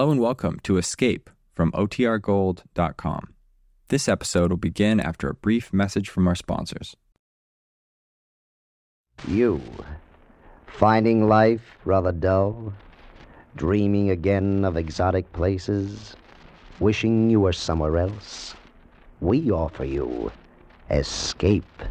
Hello and welcome to Escape from OTRGold.com. This episode will begin after a brief message from our sponsors. You, finding life rather dull? Dreaming again of exotic places? Wishing you were somewhere else? We offer you escape.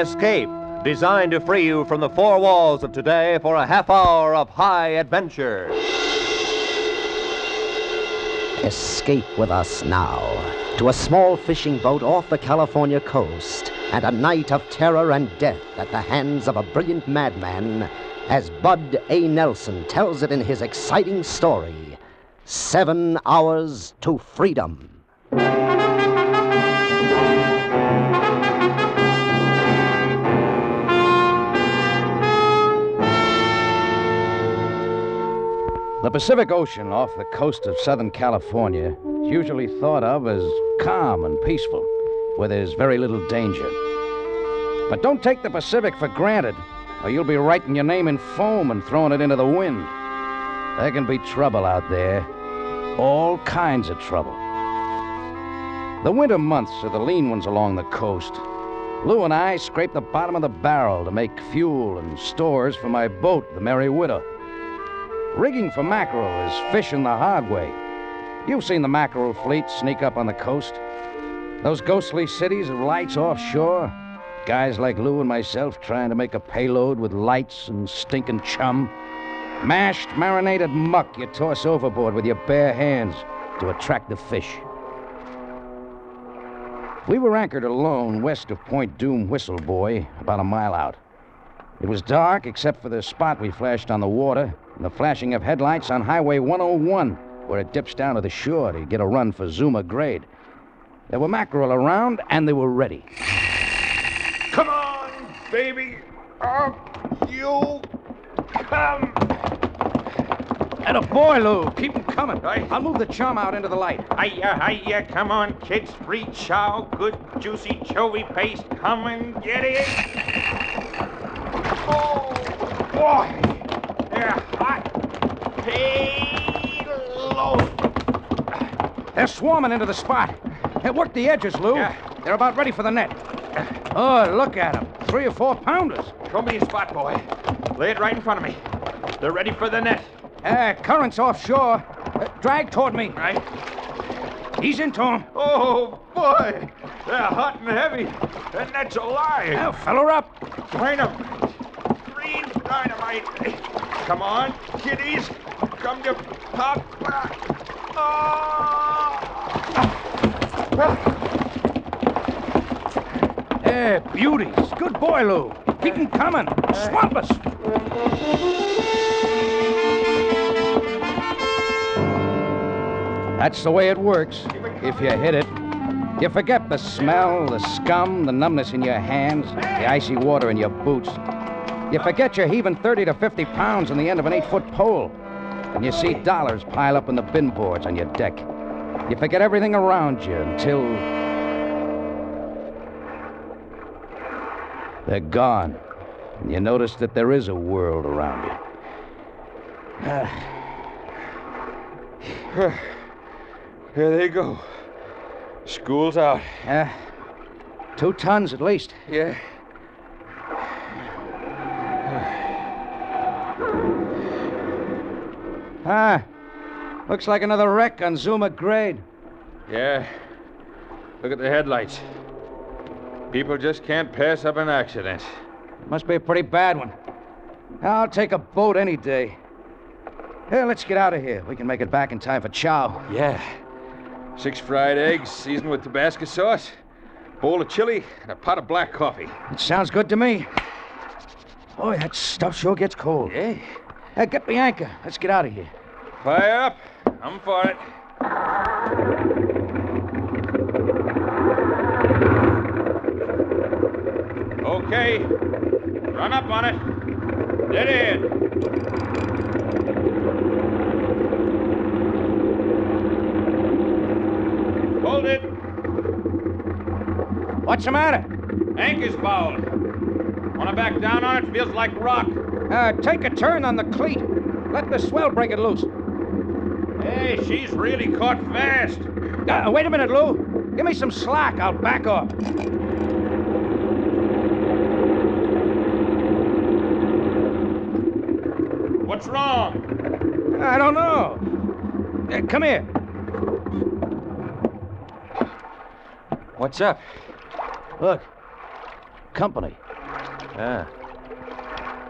Escape, designed to free you from the four walls of today for a half hour of high adventure. Escape with us now to a small fishing boat off the California coast and a night of terror and death at the hands of a brilliant madman as Bud A. Nelson tells it in his exciting story Seven Hours to Freedom. The Pacific Ocean off the coast of Southern California is usually thought of as calm and peaceful, where there's very little danger. But don't take the Pacific for granted, or you'll be writing your name in foam and throwing it into the wind. There can be trouble out there, all kinds of trouble. The winter months are the lean ones along the coast. Lou and I scrape the bottom of the barrel to make fuel and stores for my boat, the Merry Widow. Rigging for mackerel is fishing the hard way. You've seen the mackerel fleet sneak up on the coast. Those ghostly cities of lights offshore. Guys like Lou and myself trying to make a payload with lights and stinking chum. Mashed, marinated muck you toss overboard with your bare hands to attract the fish. We were anchored alone west of Point Dume Whistle Buoy, about a mile out. It was dark except for the spot we flashed on the water and the flashing of headlights on Highway 101, where it dips down to the shore to get a run for Zuma Grade. There were mackerel around, and they were ready. Come on, baby. Up you come. And a boy, Lou. Keep 'em coming. Right. I'll move the chum out into the light. Hiya, hiya, come on, kids. Free chow, good juicy chovy paste. Come and get it. Oh, boy. They're hot. Payload. They're swarming into the spot. Hey, worked the edges, Lou. Yeah. They're about ready for the net. Oh, look at them. Three or four pounders. Show me a spot, boy. Lay it right in front of me. They're ready for the net. Uh, currents offshore. Uh, drag toward me. Right? He's into 'em. Oh, boy. They're hot and heavy. That net's alive. Now, fill her up. Dynamite. Green dynamite. Come on, kiddies. Come to pop. Oh. Hey, beauties. Good boy, Lou. Keep 'em coming. Swamp us. That's the way it works, if you hit it. You forget the smell, the scum, the numbness in your hands, the icy water in your boots. You forget you're heaving 30 to 50 pounds on the end of an eight foot pole. And you see dollars pile up in the bin boards on your deck. You forget everything around you until. They're gone. And you notice that there is a world around you. Here they go. School's out. Uh, two tons at least. Yeah. Ah, looks like another wreck on Zuma Grade. Yeah. Look at the headlights. People just can't pass up an accident. Must be a pretty bad one. I'll take a boat any day. Here, let's get out of here. We can make it back in time for chow. Yeah. Six fried eggs seasoned with Tabasco sauce, bowl of chili, and a pot of black coffee. It sounds good to me. Boy, that stuff sure gets cold. Yeah. Hey, get the anchor. Let's get out of here. Fire up. I'm for it. Okay. Run up on it. Dead in. Hold it. What's the matter? Anchor's fouled. Wanna back down on it? Feels like rock. Uh, take a turn on the cleat. Let the swell break it loose. Hey, she's really caught fast. Uh, wait a minute, Lou. Give me some slack. I'll back off. What's wrong? I don't know. Uh, come here. What's up? Look. Company. Ah.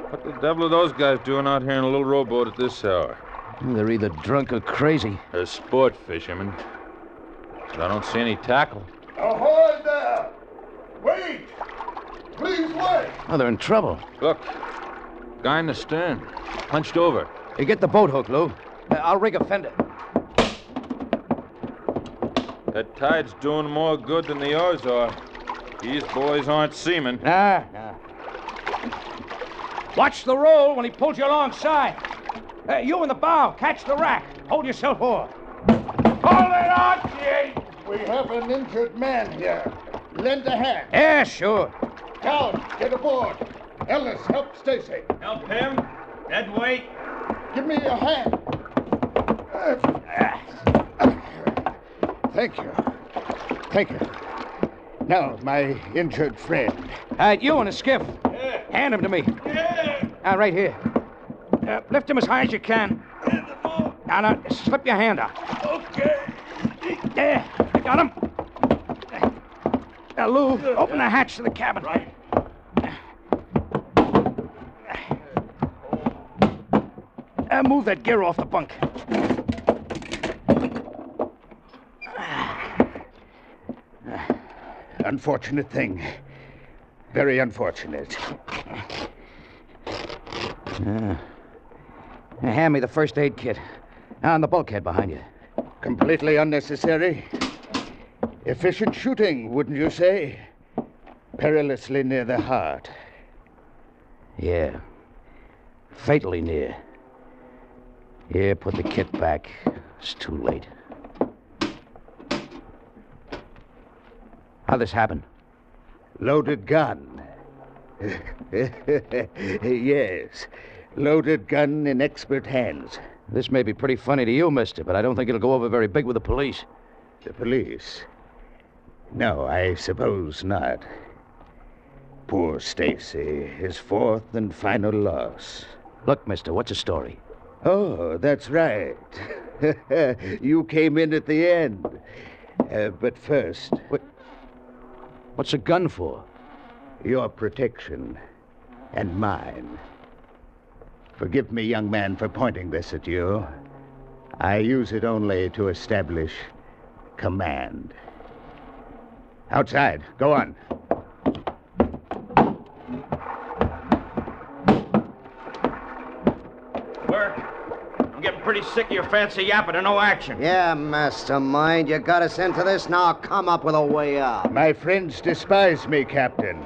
What the devil are those guys doing out here in a little rowboat at this hour? They're either drunk or crazy. They're sport fishermen. But I don't see any tackle. Ahoy there! Wait! Please wait! Oh, they're in trouble. Look. Guy in the stern. Hunched over. You get the boat hook, Lou. Uh, I'll rig a fender. That tide's doing more good than the oars are. These boys aren't seamen. Nah, nah. Watch the roll when he pulls you alongside. Uh, you in the bow, catch the rack. Hold yourself over. Hold it Archie! We have an injured man here. Lend a hand. Yeah, sure. Down, get aboard. Ellis, help Stacy. Help him. Dead weight. Give me your hand. Thank you. Thank you. Now, my injured friend. All right, you in a skiff. Hand him to me. Uh, right here. Uh, lift him as high as you can. Now, now, slip your hand out. Okay. There, I got him. Now, Lou, open the hatch to the cabin. Right. Uh, move that gear off the bunk. Unfortunate thing. Very unfortunate. Uh, hand me the first aid kit. On the bulkhead behind you. Completely unnecessary. Efficient shooting, wouldn't you say? Perilously near the heart. Yeah. Fatally near. Here, put the kit back. It's too late. How'd this happen? Loaded gun. yes. Loaded gun in expert hands. This may be pretty funny to you, mister, but I don't think it'll go over very big with the police. The police? No, I suppose not. Poor Stacy, his fourth and final loss. Look, mister, what's the story? Oh, that's right. you came in at the end. Uh, but first, What? What's a gun for? your protection and mine. Forgive me, young man, for pointing this at you. I use it only to establish command. Outside. Go on. Work. I'm getting pretty sick of your fancy yapping and no action. Yeah, mastermind, you got us into this. Now come up with a way out. My friends despise me, Captain.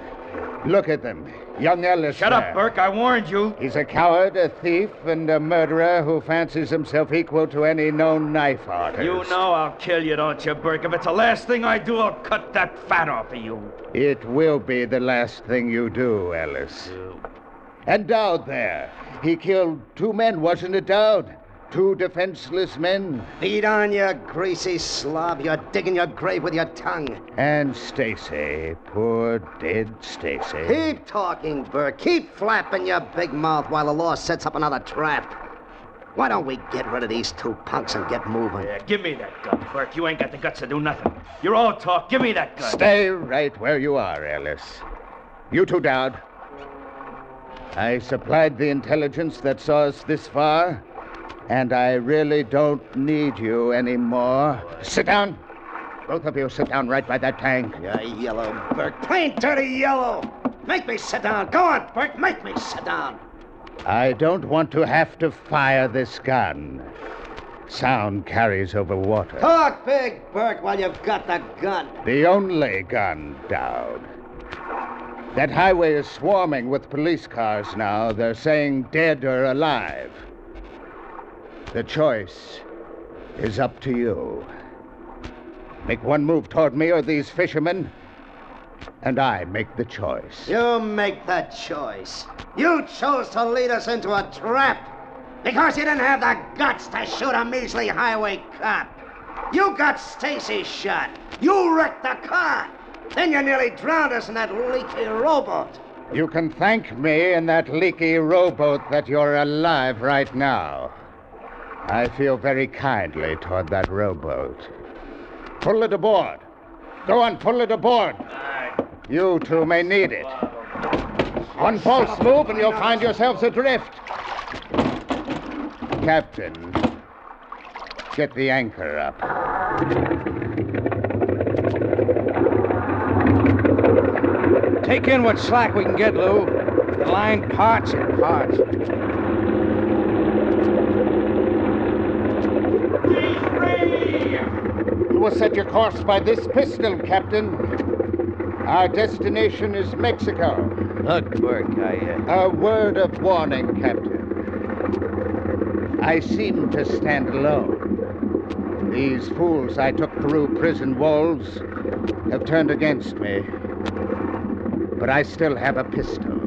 Look at them. Young Ellis. Shut up. Burke. I warned you. He's a coward, a thief, and a murderer who fancies himself equal to any known knife artist. You know I'll kill you, don't you, Burke? If it's the last thing I do, I'll cut that fat off of you. It will be the last thing you do, Ellis. And Dowd there. He killed two men, wasn't it, Dowd? Two defenseless men. Feed on, you greasy slob. You're digging your grave with your tongue. And Stacy. Poor dead Stacy. Keep talking, Burke. Keep flapping your big mouth while the law sets up another trap. Why don't we get rid of these two punks and get moving? Yeah, give me that gun, Burke. You ain't got the guts to do nothing. You're all talk. Give me that gun. Stay right where you are, Ellis. You too, Dowd. I supplied the intelligence that saw us this far, and I really don't need you anymore. Sit down. Both of you sit down right by that tank. Yeah, yellow, Burke. Plain dirty yellow. Make me sit down. Go on, Burke. Make me sit down. I don't want to have to fire this gun. Sound carries over water. Talk big, Burke, while you've got the gun. The only gun, Dowd. That highway is swarming with police cars now. They're saying dead or alive. The choice is up to you. Make one move toward me or these fishermen, and I make the choice. You make the choice. You chose to lead us into a trap because you didn't have the guts to shoot a measly highway cop. You got Stacy shot. You wrecked the car. Then you nearly drowned us in that leaky rowboat. You can thank me in that leaky rowboat that you're alive right now. I feel very kindly toward that rowboat. Pull it aboard. Go on, pull it aboard. You two may need it. One false move and you'll find yourselves adrift. Captain, get the anchor up. Take in what slack we can get, Lou. The line parts and parts. You will set your course by this pistol, Captain. Our destination is Mexico. Look, Burke, I, uh... A word of warning, Captain. I seem to stand alone. These fools I took through prison walls have turned against me. But I still have a pistol.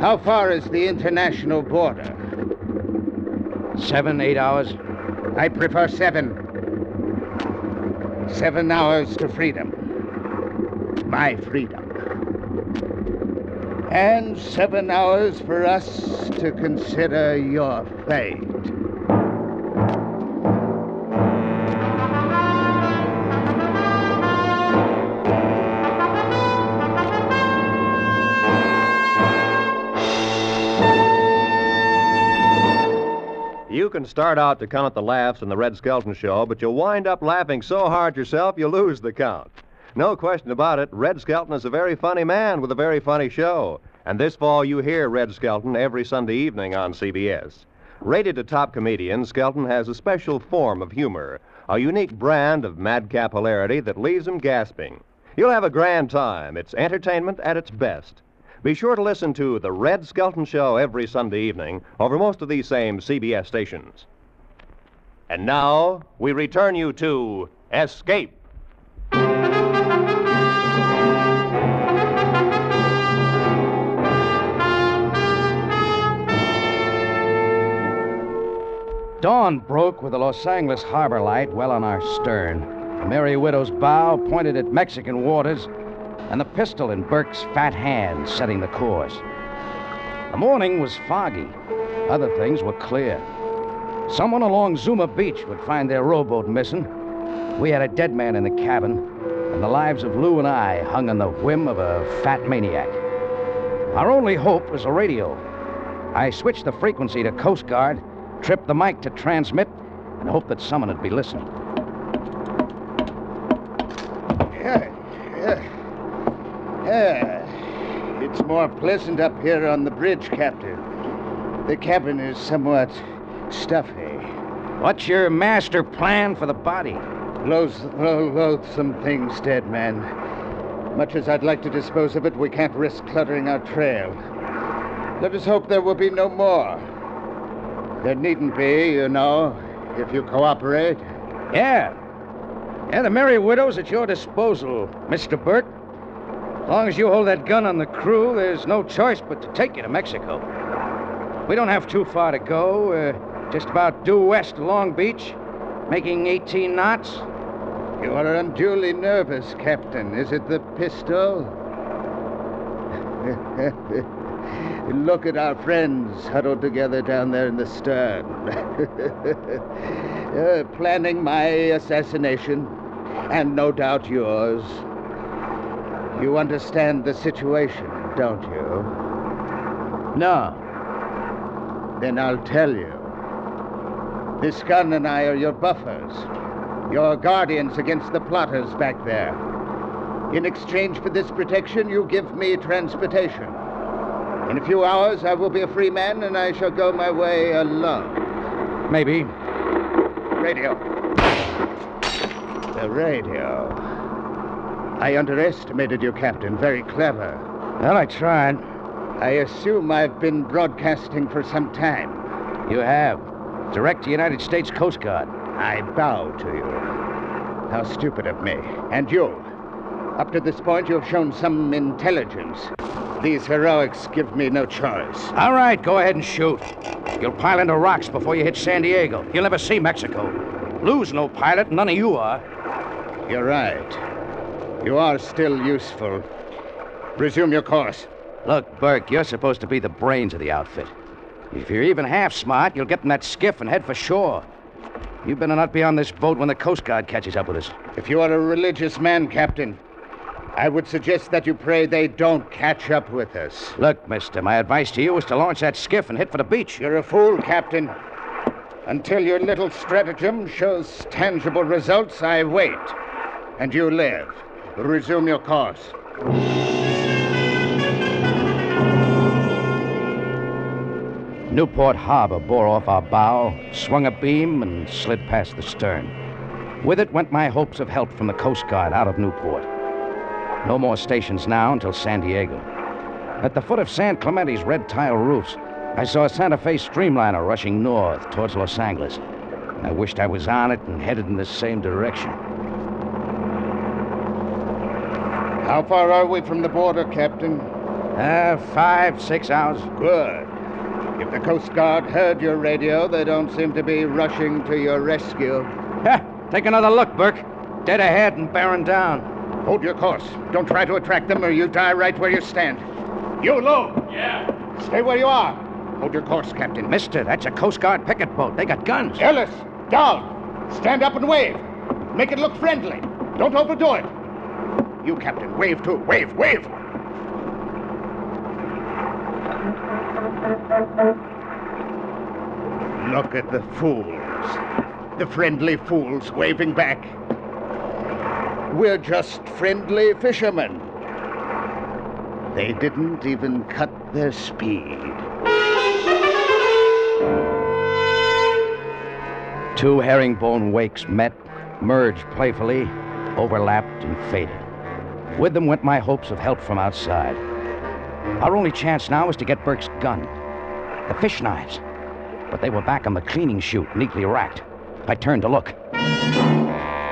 How far is the international border? Seven, eight hours. I prefer seven. Seven hours to freedom. My freedom. And seven hours for us to consider your fate. Can start out to count the laughs in the Red Skelton show, but you'll wind up laughing so hard yourself you lose the count. No question about it, Red Skelton is a very funny man with a very funny show. And this fall you hear Red Skelton every Sunday evening on CBS. Rated a top comedian, Skelton has a special form of humor, a unique brand of madcap hilarity that leaves him gasping. You'll have a grand time. It's entertainment at its best. Be sure to listen to The Red Skelton Show every Sunday evening over most of these same CBS stations. And now, we return you to Escape. Dawn broke with the Los Angeles harbor light well on our stern. The Merry Widow's bow pointed at Mexican waters, and the pistol in Burke's fat hand setting the course. The morning was foggy. Other things were clear. Someone along Zuma Beach would find their rowboat missing. We had a dead man in the cabin, and the lives of Lou and I hung on the whim of a fat maniac. Our only hope was a radio. I switched the frequency to Coast Guard, tripped the mic to transmit, and hoped that someone would be listening. Yeah, yeah. Yeah. It's more pleasant up here on the bridge, Captain. The cabin is somewhat stuffy. What's your master plan for the body? Loath, lo- loathsome things, dead man. Much as I'd like to dispose of it, we can't risk cluttering our trail. Let us hope there will be no more. There needn't be, you know, if you cooperate. Yeah. Yeah, the Merry Widow's at your disposal, Mr. Burke. As long as you hold that gun on the crew, there's no choice but to take you to Mexico. We don't have too far to go. Uh, just about due west of Long Beach, making 18 knots. You are unduly nervous, Captain. Is it the pistol? Look at our friends huddled together down there in the stern. uh, planning my assassination, and no doubt yours. You understand the situation, don't you? No. Then I'll tell you. This gun and I are your buffers, your guardians against the plotters back there. In exchange for this protection, you give me transportation. In a few hours, I will be a free man and I shall go my way alone. Maybe. Radio. The radio. I underestimated you, Captain. Very clever. Well, I tried. I assume I've been broadcasting for some time. You have. Direct to United States Coast Guard. I bow to you. How stupid of me. And you. Up to this point, you've shown some intelligence. These heroics give me no choice. All right, go ahead and shoot. You'll pile into rocks before you hit San Diego. You'll never see Mexico. Lou's no pilot, none of you are. You're right. You are still useful. Resume your course. Look, Burke, you're supposed to be the brains of the outfit. If you're even half smart, you'll get in that skiff and head for shore. You better not be on this boat when the Coast Guard catches up with us. If you are a religious man, Captain, I would suggest that you pray they don't catch up with us. Look, mister, my advice to you is to launch that skiff and hit for the beach. You're a fool, Captain. Until your little stratagem shows tangible results, I wait. And you live. Resume your course. Newport Harbor bore off our bow, swung a beam, and slid past the stern. With it went my hopes of help from the Coast Guard out of Newport. No more stations now until San Diego. At the foot of San Clemente's red tile roofs, I saw a Santa Fe streamliner rushing north towards Los Angeles. I wished I was on it and headed in the same direction. How far are we from the border, Captain? Uh, five, six hours. Good. If the Coast Guard heard your radio, they don't seem to be rushing to your rescue. Ha! Take another look, Burke. Dead ahead and bearing down. Hold your course. Don't try to attract them, or you die right where you stand. You, Lou! Yeah. Stay where you are. Hold your course, Captain. Mister, that's a Coast Guard picket boat. They got guns. Ellis, down. Stand up and wave. Make it look friendly. Don't overdo it. You, Captain, wave too. Wave, wave. Look at the fools. The friendly fools waving back. We're just friendly fishermen. They didn't even cut their speed. Two herringbone wakes met, merged playfully, overlapped, and faded. With them went my hopes of help from outside. Our only chance now was to get Burke's gun. The fish knives. But they were back on the cleaning chute, neatly racked. I turned to look.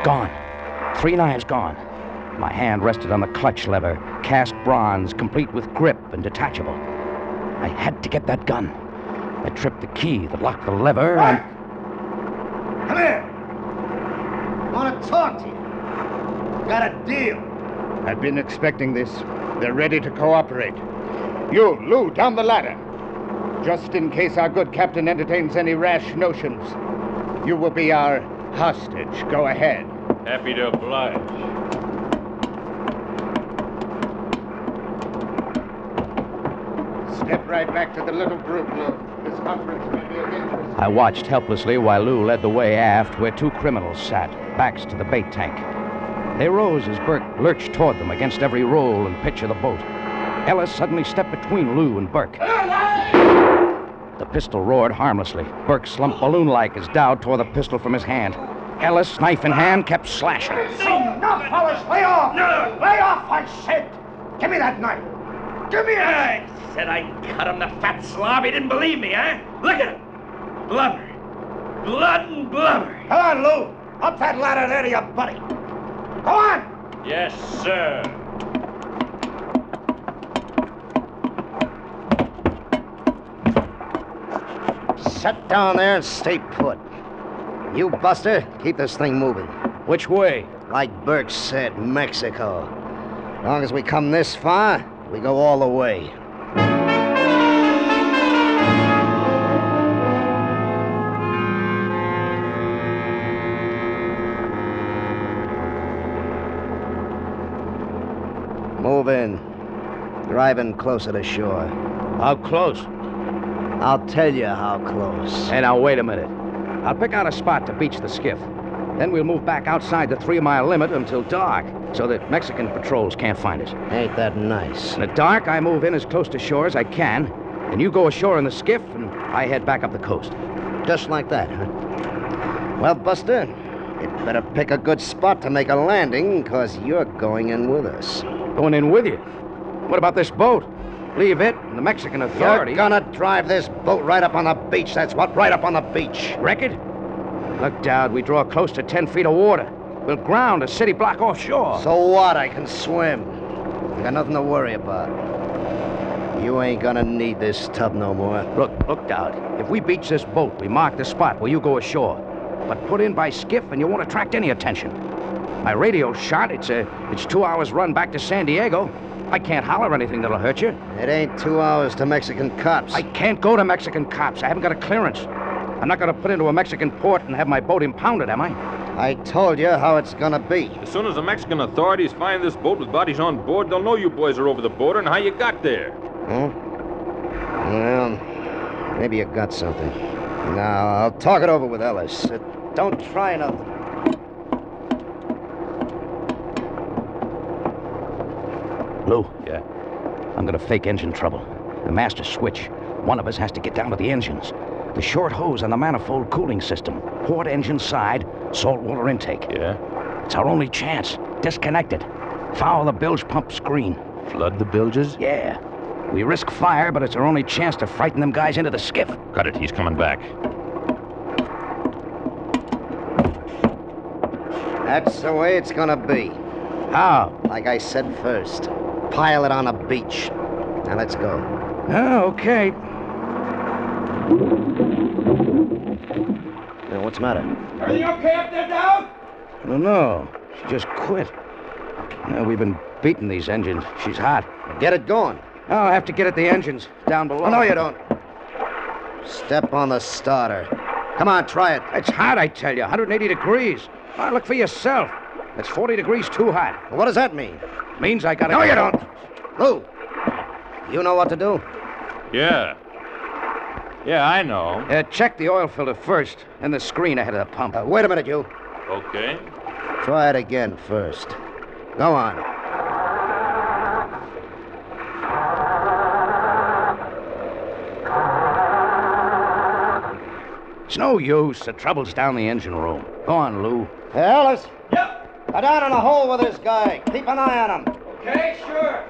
Gone. Three knives gone. My hand rested on the clutch lever, cast bronze, complete with grip and detachable. I had to get that gun. I tripped the key that locked the lever and. Come here. I want to talk to you. Got a deal. I've been expecting this. They're ready to cooperate. You, Lou, down the ladder. Just in case our good captain entertains any rash notions. You will be our hostage. Go ahead. Happy to oblige. Step right back to the little group, Lou. This conference may be of interest. I watched helplessly while Lou led the way aft where two criminals sat, backs to the bait tank. They rose as Burke lurched toward them against every roll and pitch of the boat. Ellis suddenly stepped between Lou and Burke. The pistol roared harmlessly. Burke slumped balloon like as Dowd tore the pistol from his hand. Ellis, knife in hand, kept slashing. Enough, fellas. Lay off. No. Lay off, I said. Give me that knife. Give me it. I said I'd cut him, the fat slob. He didn't believe me, eh? Look at him. Blubber. Blood and blubber. Come on, Lou. Up that ladder there to your buddy. Go on. Yes, sir. Sit down there and stay put. You, Buster, keep this thing moving. Which way? Like Burke said, Mexico. As long as we come this far, we go all the way. Move in. Drive in closer to shore. How close? I'll tell you how close. Hey, now, wait a minute. I'll pick out a spot to beach the skiff. Then we'll move back outside the three mile limit until dark, so that Mexican patrols can't find us. Ain't that nice? In the dark, I move in as close to shore as I can. and you go ashore in the skiff, and I head back up the coast. Just like that, huh? Well, Buster, you'd better pick a good spot to make a landing, because you're going in with us. Going in with you. What about this boat? Leave it and the Mexican authorities. You're gonna drive this boat right up on the beach, that's what, right up on the beach. Wreck it? Look, Dowd, we draw close to 10 feet of water. We'll ground a city block offshore. So what? I can swim. I got nothing to worry about. You ain't gonna need this tub no more. Look, look, Dowd. If we beach this boat, we mark the spot where you go ashore. But put in by skiff and you won't attract any attention. My radio's shot. It's a, it's two hours run back to San Diego. I can't holler anything that'll hurt you. It ain't two hours to Mexican cops. I can't go to Mexican cops. I haven't got a clearance. I'm not going to put into a Mexican port and have my boat impounded, am I? I told you how it's gonna be. As soon as the Mexican authorities find this boat with bodies on board, they'll know you boys are over the border and how you got there. Huh? Well, maybe you got something. Now, I'll talk it over with Ellis. Uh, don't try nothing. I'm going to fake engine trouble. The master switch. One of us has to get down to the engines. The short hose on the manifold cooling system. Port engine side, saltwater intake. Yeah? It's our only chance. Disconnect it. Foul the bilge pump screen. Flood the bilges? Yeah. We risk fire, but it's our only chance to frighten them guys into the skiff. Cut it. He's coming back. That's the way it's gonna be. How? Like I said first. Pile it on a beach. Now let's go. Oh, okay. Now, what's the matter? Everything okay up there, Dowd? I don't know. She just quit. Yeah, we've been beating these engines. She's hot. Get it going. Oh, I'll have to get at the engines down below. Oh, no, you don't. Step on the starter. Come on, try it. It's hot, I tell you. 180 degrees. Ah, look for yourself. It's 40 degrees too hot. What does that mean? Means I gotta. No, you don't. Lou, you know what to do? Yeah. Yeah, I know. Uh, check the oil filter first, and the screen ahead of the pump. Uh, wait a minute, you. Okay. Try it again first. Go on. It's no use. The trouble's down the engine room. Go on, Lou. Hey, Ellis. Yep. Go down in the hole with this guy. Keep an eye on him. Okay, sure.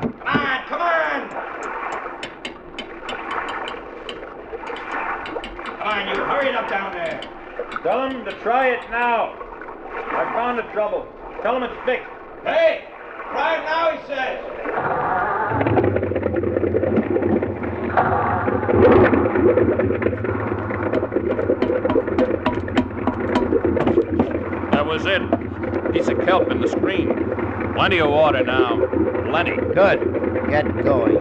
Come on, come on! Come on, you hurry it up down there. Tell him to try it now. I found the trouble. Tell him it's fixed. Hey, try it now, he says. Was it. Piece of kelp in the screen. Plenty of water now. Plenty. Good. Get going.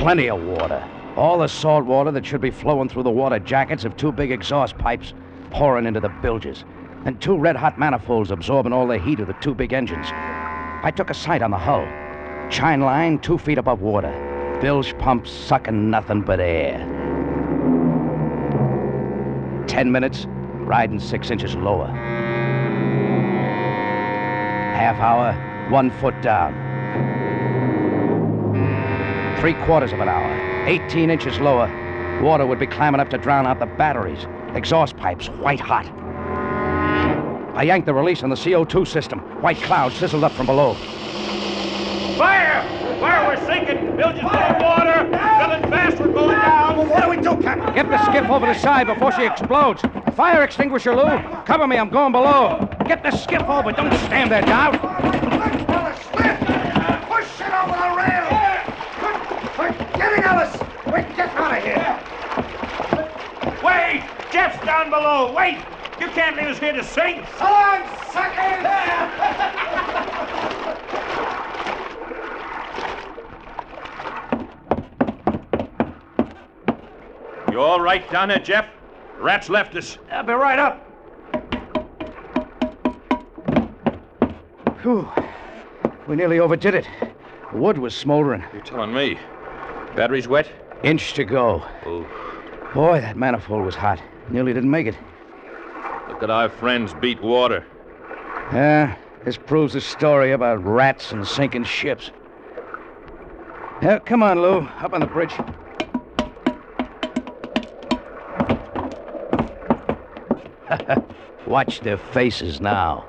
Plenty of water. All the salt water that should be flowing through the water jackets of two big exhaust pipes pouring into the bilges. And two red hot manifolds absorbing all the heat of the two big engines. I took a sight on the hull. Chine line two feet above water. Bilge pumps sucking nothing but air. Ten minutes, riding six inches lower. Half hour, one foot down. Three quarters of an hour, 18 inches lower, water would be climbing up to drown out the batteries. Exhaust pipes, white hot. I yanked the release on the CO2 system. White clouds sizzled up from below. Fire! Fire, we're sinking! Bilges full of water! Filling fast, we're going down! What do we do, Captain? Get the skiff over the side before she explodes. Fire extinguisher, Lou. Cover me, I'm going below. Get the skiff over. Don't stand there, Dow. Let's pull a slip! Push it over the rail! We're getting Ellis! We get out of here! Wait! Jeff's down below! Wait! You can't leave us here to sink! So long, suckers! You all right down there, Jeff? Rats left us. I'll be right up. Whew. We nearly overdid it. The wood was smoldering. You're telling me. Battery's wet? Inch to go. Oh, Boy, that manifold was hot. Nearly didn't make it. look at our friends beat water. Yeah, this proves the story about rats and sinking ships. Yeah, come on, Lou. Up on the bridge. Watch their faces now.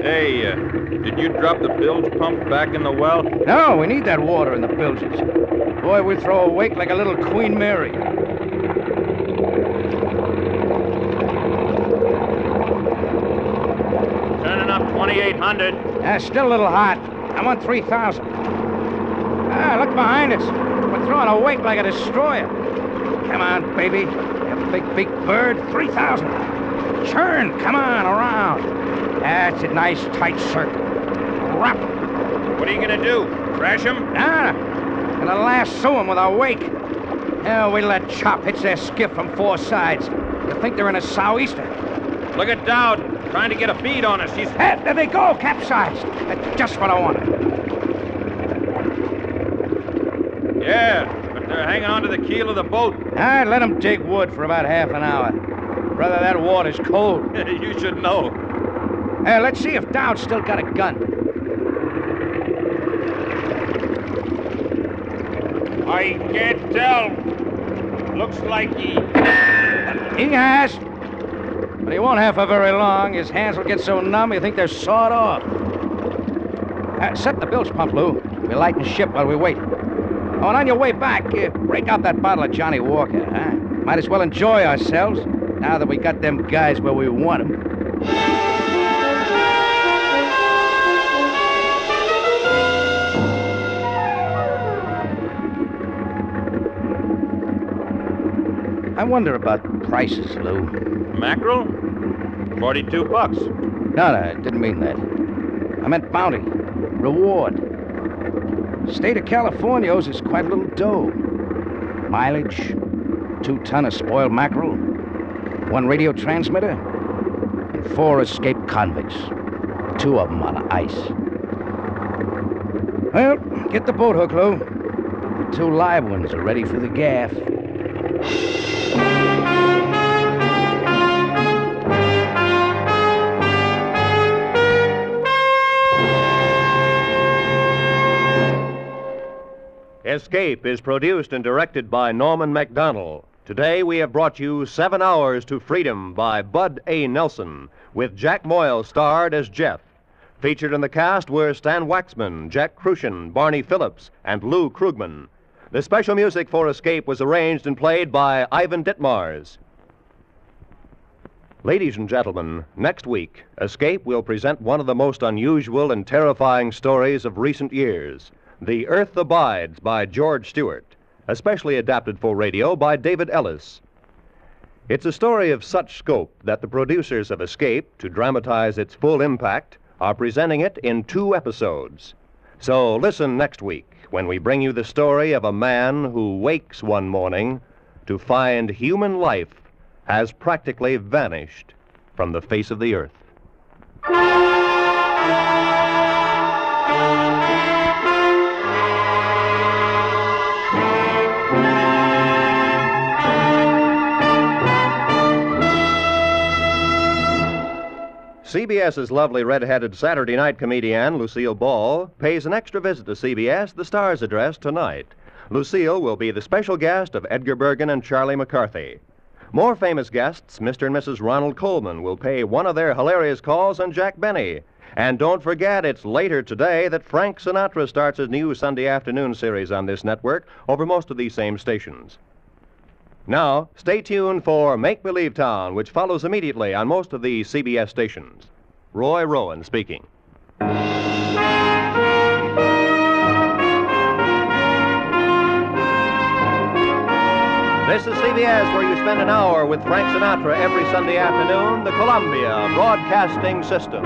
Hey, uh, did you drop the bilge pump back in the well? No, we need that water in the bilges. Boy, we throw a wake like a little Queen Mary. Turning up 2800. Ah, still a little hot. I want 3,000. Look behind us. We're throwing a wake like a destroyer. Come on, baby. You big, big bird. 3,000. Churn. Come on, around. That's a nice, tight circle. Wrap. What are you gonna do? Crash him? Ah, gonna lasso 'em with our wake. Yeah, we let chop hits their skiff from four sides. You think they're in a sou'easter? Look at Dowd, trying to get a bead on us. He's. Hey, there they go, capsized. That's just what I wanted. Yeah, but they're hanging onto the keel of the boat. I let 'em dig wood for about half an hour. Brother, that water's cold. you should know. Hey, let's see if Dowd's still got a gun. I can't tell. Looks like he. He has. But he won't have for very long. His hands will get so numb you think they're sawed off. Uh, set the bilge pump, Lou. We'll lighten ship while we wait. Oh, and on your way back, uh, break out that bottle of Johnnie Walker, huh? Might as well enjoy ourselves now that we got them guys where we want them. I wonder about prices, Lou. Mackerel? 42 bucks. No, no, I didn't mean that. I meant bounty, reward. State of California owes us quite a little dough. Mileage, two ton of spoiled mackerel, one radio transmitter, and four escaped convicts. Two of them on ice. Well, get the boat hook, Lou. The two live ones are ready for the gaff. Escape is produced and directed by Norman Macdonnell. Today we have brought you Seven Hours to Freedom by Bud A. Nelson, with Jack Moyle starred as Jeff. Featured in the cast were Stan Waxman, Jack Kruschen, Barney Phillips, and Lou Krugman. The special music for Escape was arranged and played by Ivan Ditmars. Ladies and gentlemen, next week, Escape will present one of the most unusual and terrifying stories of recent years The Earth Abides by George Stewart, especially adapted for radio by David Ellis. It's a story of such scope that the producers of Escape, to dramatize its full impact, are presenting it in two episodes. So listen next week when we bring you the story of a man who wakes one morning to find human life has practically vanished from the face of the earth. CBS's lovely red-headed Saturday night comedian, Lucille Ball, pays an extra visit to CBS, the Star's address, tonight. Lucille will be the special guest of Edgar Bergen and Charlie McCarthy. More famous guests, Mr. and Mrs. Ronald Colman, will pay one of their hilarious calls on Jack Benny. And don't forget, it's later today that Frank Sinatra starts his new Sunday afternoon series on this network over most of these same stations. Now, stay tuned for Make Believe Town, which follows immediately on most of the CBS stations. Roy Rowan speaking. This is CBS, where you spend an hour with Frank Sinatra every Sunday afternoon, the Columbia Broadcasting System.